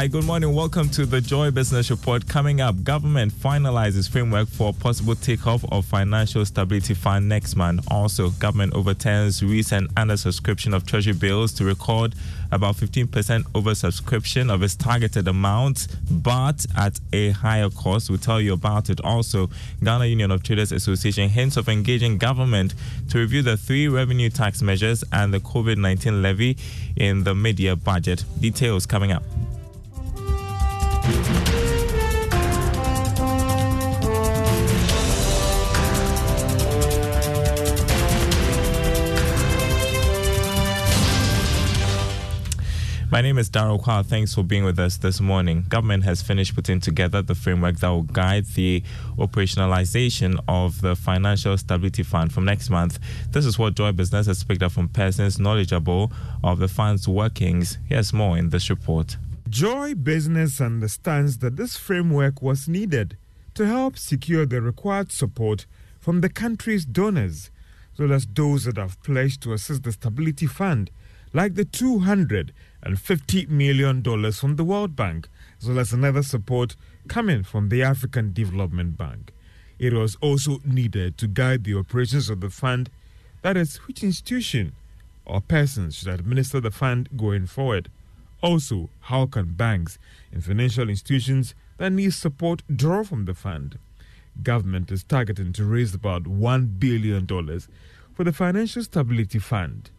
Hi, good morning. Welcome to the Joy Business Report. Coming up, government finalizes framework for possible takeoff of Financial Stability Fund next month. Also, government overturns recent undersubscription of treasury bills to record about 15% oversubscription of its targeted amount, but at a higher cost. We'll tell you about it. Also, Ghana Union of Traders Association hints of engaging government to review the three revenue tax measures and the COVID 19 levy in the mid-year budget. Details coming up. My name is Daryl Kwa. Thanks for being with us this morning. Government has finished putting together the framework that will guide the operationalization of the Financial Stability Fund from next month. This is what Joy Business has picked up from persons knowledgeable of the fund's workings. Here's more in this report. Joy Business understands that this framework was needed to help secure the required support from the country's donors, as well as those that have pledged to assist the Stability Fund, like the $250 million from the World Bank, as well as another support coming from the African Development Bank. It was also needed to guide the operations of the fund, that is, which institution or persons should administer the fund going forward. Also, how can banks and financial institutions that need support draw from the fund? Government is targeting to raise about $1 billion for the Financial Stability Fund.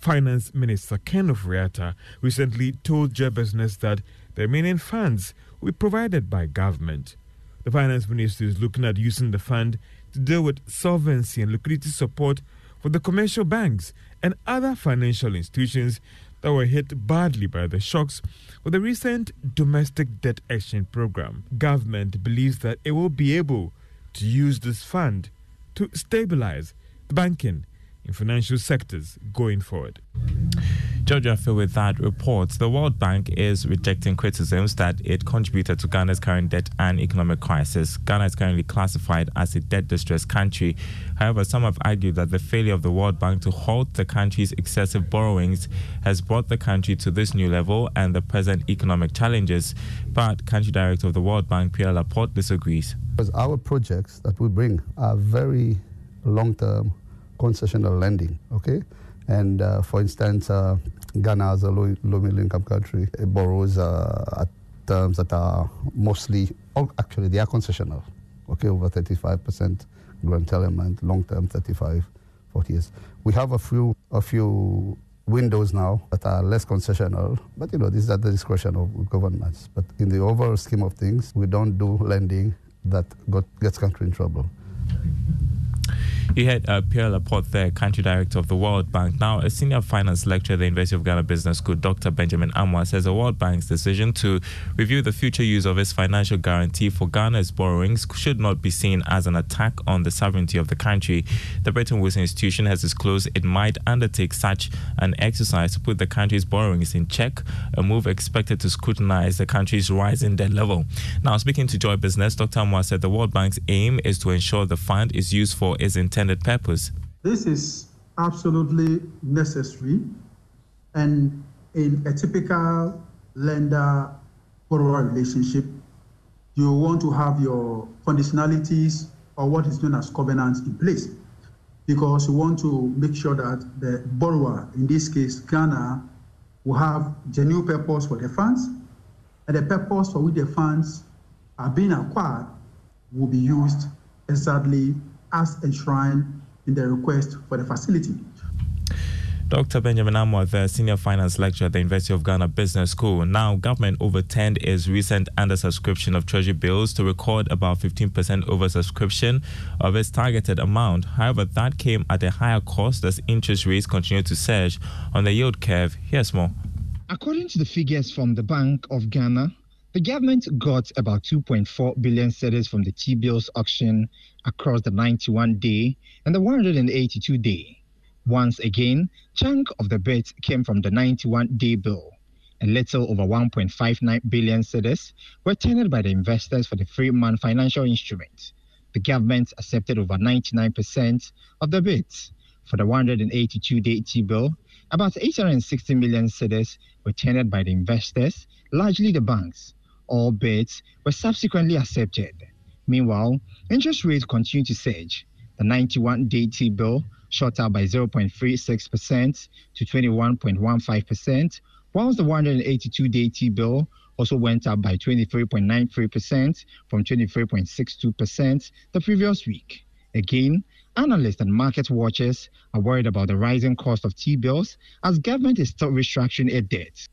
Finance Minister Ken Ofori-Atta recently told Joy Business that the remaining funds will be provided by government. The Finance Minister is looking at using the fund to deal with solvency and liquidity support for the commercial banks and other financial institutions that were hit badly by the shocks with the recent domestic debt exchange program. Government believes that it will be able to use this fund to stabilize the banking in financial sectors going forward. Georgia Phil with that report. the World Bank is rejecting criticisms that it contributed to Ghana's current debt and economic crisis. Ghana is currently classified as a debt distressed country. However, some have argued that the failure of the World Bank to halt the country's excessive borrowings has brought the country to this new level and the present economic challenges. But country director of the World Bank, Pierre Laporte, disagrees. Because our projects that we bring are very long term concessional lending, okay? And uh, for instance, uh, Ghana is a low, low middle income country. It borrows uh, at terms that are mostly, oh, actually, they are concessional, okay, over 35% grant element, long term 35, 40 years. We have a few, a few windows now that are less concessional, but you know, this is at the discretion of governments. But in the overall scheme of things, we don't do lending that got, gets country in trouble. You had uh, Pierre Laporte, the country director of the World Bank. Now, a senior finance lecturer at the University of Ghana Business School, Dr. Benjamin Amoah, says the World Bank's decision to review the future use of its financial guarantee for Ghana's borrowings should not be seen as an attack on the sovereignty of the country. The Bretton Woods institution has disclosed it might undertake such an exercise to put the country's borrowings in check, a move expected to scrutinize the country's rising debt level. Now, speaking to Joy Business, Dr. Amoah said the World Bank's aim is to ensure the fund is used for its intended intended purpose. This is absolutely necessary, and in a typical lender borrower relationship, you want to have your conditionalities or what is known as covenants in place because you want to make sure that the borrower, in this case Ghana, will have genuine purpose for the funds, and the purpose for which the funds are being acquired will be used exactly enshrined in the request for the facility. Dr. Benjamin Amoah, the senior finance lecturer at the University of Ghana Business School. Now, government overturned its recent undersubscription of treasury bills to record about 15% oversubscription of its targeted amount. However, that came at a higher cost as interest rates continue to surge on the yield curve. Here's more. According to the figures from the Bank of Ghana, the government got about 2.4 billion cedis from the T-bills auction across the 91 day and the 182 day. Once again, chunk of the bit came from the 91-day bill. A little over 1.59 billion cedis were tendered by the investors for the three-month financial instrument. The government accepted over 99% of the bids. For the 182-day T-bill, about 860 million cedis were tendered by the investors, largely the banks. All bids were subsequently accepted. Meanwhile, interest rates continue to surge. The 91-day T-bill shot up by 0.36% to 21.15%, whilst the 182-day T-bill also went up by 23.93% from 23.62% the previous week. Again, analysts and market watchers are worried about the rising cost of T-bills as government is still restructuring its debt.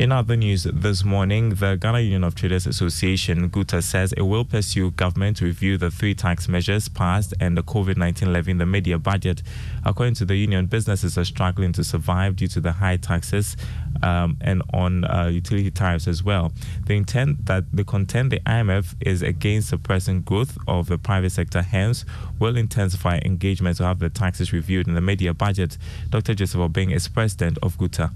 In other news this morning, the Ghana Union of Traders Association, GUTA, says it will pursue government to review the three tax measures passed and the COVID 19 levy in the mid-year budget. According to the union, businesses are struggling to survive due to the high taxes um, and on uh, utility tariffs as well. They intend that they contend the IMF is against the suppressing growth of the private sector, hence, will intensify engagement to have the taxes reviewed in the mid-year budget. Dr. Joseph Obeng is president of GUTA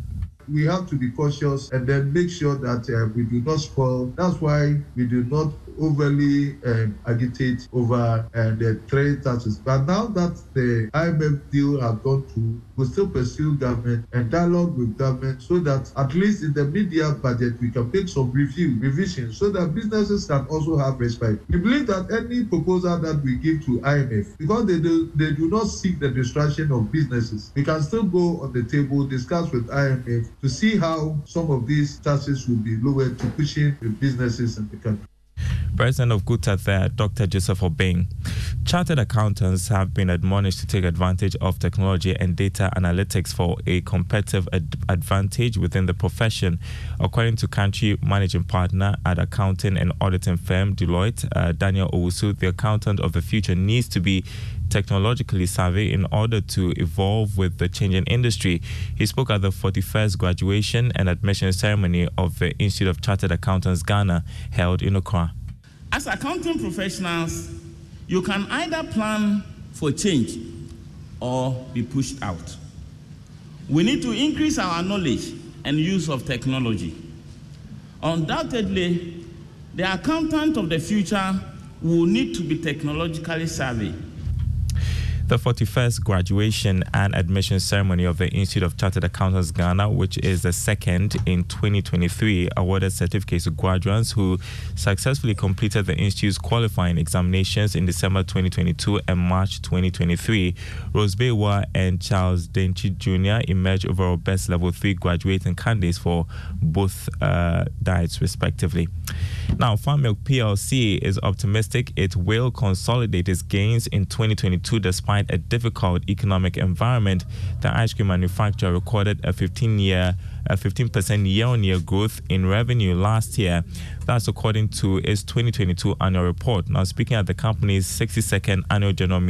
we have to be cautious and then make sure that uh, we do not spoil. That's why we do not overly um, agitate over uh, the trade taxes. But now that the IMF deal has gone through, we still pursue government and dialogue with government so that at least in the mid-year budget we can make some review, revisions so that businesses can also have respite. We believe that any proposal that we give to IMF, because they do, they do not seek the destruction of businesses, we can still go on the table, discuss with IMF to see how some of these taxes will be lowered to pushing the businesses in the country. President of GUTA there, Dr. Joseph Obeng. Chartered accountants have been admonished to take advantage of technology and data analytics for a competitive ad- advantage within the profession. According to country managing partner at accounting and auditing firm Deloitte, uh, Daniel Owusu, the accountant of the future needs to be technologically savvy in order to evolve with the changing industry. He spoke at the 41st graduation and admission ceremony of the Institute of Chartered Accountants Ghana held in Accra. As accounting professionals, you can either plan for change or be pushed out. We need to increase our knowledge and use of technology. Undoubtedly, the accountant of the future will need to be technologically savvy the 41st graduation and admission ceremony of the Institute of Chartered Accountants Ghana, which is the second in 2023, awarded certificates to graduates who successfully completed the Institute's qualifying examinations in December 2022 and March 2023. Rose Bewa and Charles Denchi Jr. emerged overall best level 3 graduating candidates for both uh, diets, respectively. Now, Fan Milk PLC is optimistic it will consolidate its gains in 2022 despite a difficult economic environment. The ice cream manufacturer recorded a 15 year a 15% year-on-year growth in revenue last year. That's according to its 2022 annual report. Now, speaking at the company's 62nd annual general